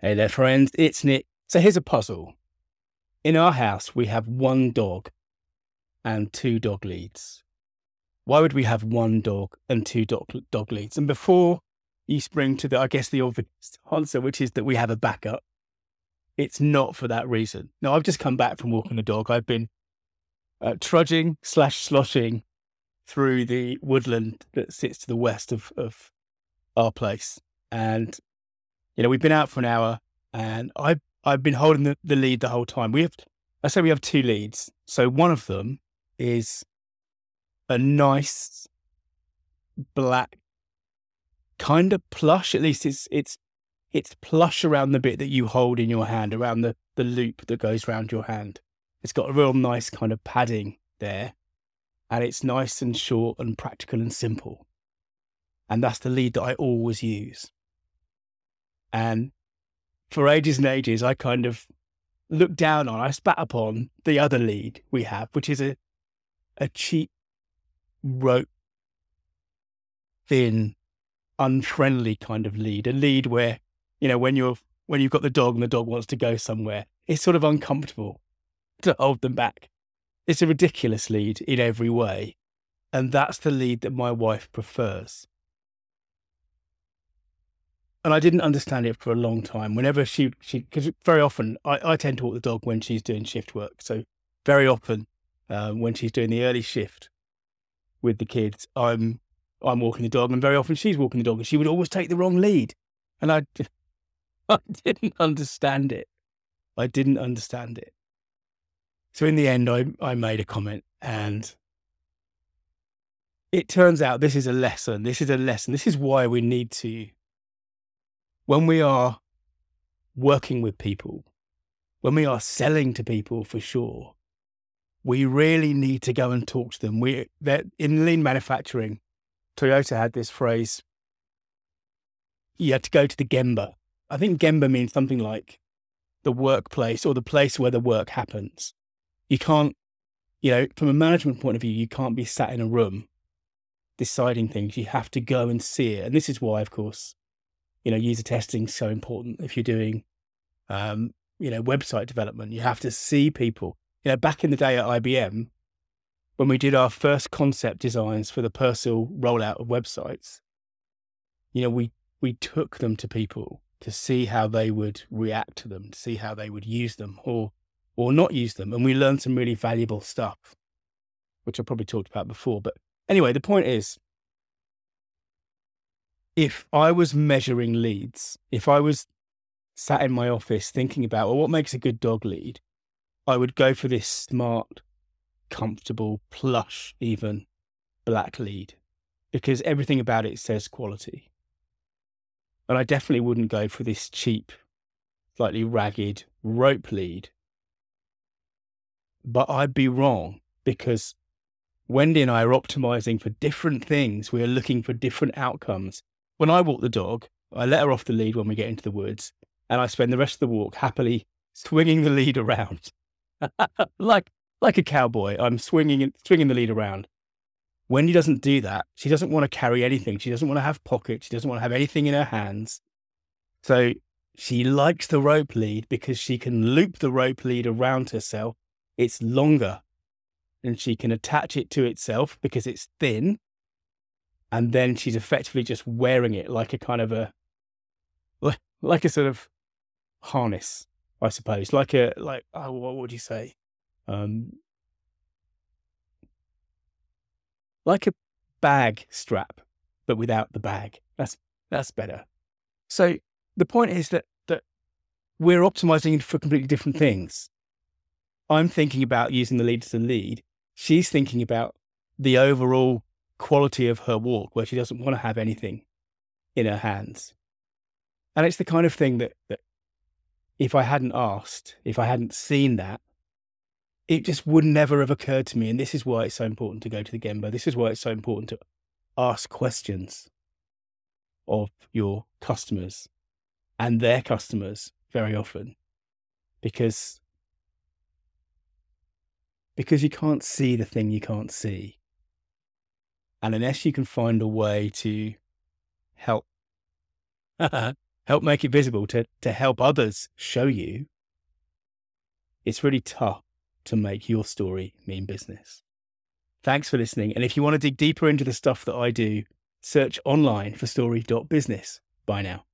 Hey there, friends. It's Nick. So here's a puzzle. In our house, we have one dog and two dog leads. Why would we have one dog and two dog, dog leads? And before you spring to the, I guess, the obvious answer, which is that we have a backup, it's not for that reason. Now, I've just come back from walking the dog. I've been uh, trudging slash sloshing through the woodland that sits to the west of, of our place. And you know, we've been out for an hour and I've, I've been holding the, the lead the whole time. We have, I say we have two leads. So one of them is a nice black kind of plush. At least it's, it's, it's plush around the bit that you hold in your hand, around the, the loop that goes around your hand. It's got a real nice kind of padding there. And it's nice and short and practical and simple. And that's the lead that I always use. And for ages and ages, I kind of looked down on, I spat upon the other lead we have, which is a, a cheap rope, thin, unfriendly kind of lead, a lead where, you know, when you're, when you've got the dog and the dog wants to go somewhere, it's sort of uncomfortable to hold them back. It's a ridiculous lead in every way. And that's the lead that my wife prefers and I didn't understand it for a long time. Whenever she she because very often I, I tend to walk the dog when she's doing shift work. So very often uh, when she's doing the early shift with the kids, I'm I'm walking the dog, and very often she's walking the dog, and she would always take the wrong lead, and I I didn't understand it. I didn't understand it. So in the end, I I made a comment, and it turns out this is a lesson. This is a lesson. This is why we need to when we are working with people, when we are selling to people for sure, we really need to go and talk to them. We that in lean manufacturing, Toyota had this phrase. You had to go to the Gemba. I think Gemba means something like the workplace or the place where the work happens. You can't, you know, from a management point of view, you can't be sat in a room deciding things. You have to go and see it. And this is why, of course, you know, user testing is so important if you're doing, um, you know, website development. You have to see people. You know, back in the day at IBM, when we did our first concept designs for the Persil rollout of websites, you know, we we took them to people to see how they would react to them, to see how they would use them or or not use them, and we learned some really valuable stuff, which I probably talked about before. But anyway, the point is, if I was measuring leads, if I was sat in my office thinking about, well, what makes a good dog lead, I would go for this smart, comfortable, plush, even black lead because everything about it says quality. And I definitely wouldn't go for this cheap, slightly ragged rope lead. But I'd be wrong because Wendy and I are optimizing for different things. We are looking for different outcomes when I walk the dog, I let her off the lead when we get into the woods, and I spend the rest of the walk happily swinging the lead around, like like a cowboy. I'm swinging swinging the lead around. Wendy doesn't do that. She doesn't want to carry anything. She doesn't want to have pockets. She doesn't want to have anything in her hands. So she likes the rope lead because she can loop the rope lead around herself. It's longer and she can attach it to itself because it's thin and then she's effectively just wearing it like a kind of a like a sort of harness, I suppose, like a like oh, what would you say, um, like a bag strap, but without the bag. That's that's better. So the point is that that we're optimizing for completely different things. I'm thinking about using the lead as a lead. She's thinking about the overall quality of her walk where she doesn't want to have anything in her hands. And it's the kind of thing that, that if I hadn't asked, if I hadn't seen that, it just would never have occurred to me. And this is why it's so important to go to the Gemba. This is why it's so important to ask questions of your customers and their customers very often because because you can't see the thing you can't see and unless you can find a way to help help make it visible, to, to help others show you, it's really tough to make your story mean business. Thanks for listening. And if you want to dig deeper into the stuff that I do, search online for story.business. Bye now.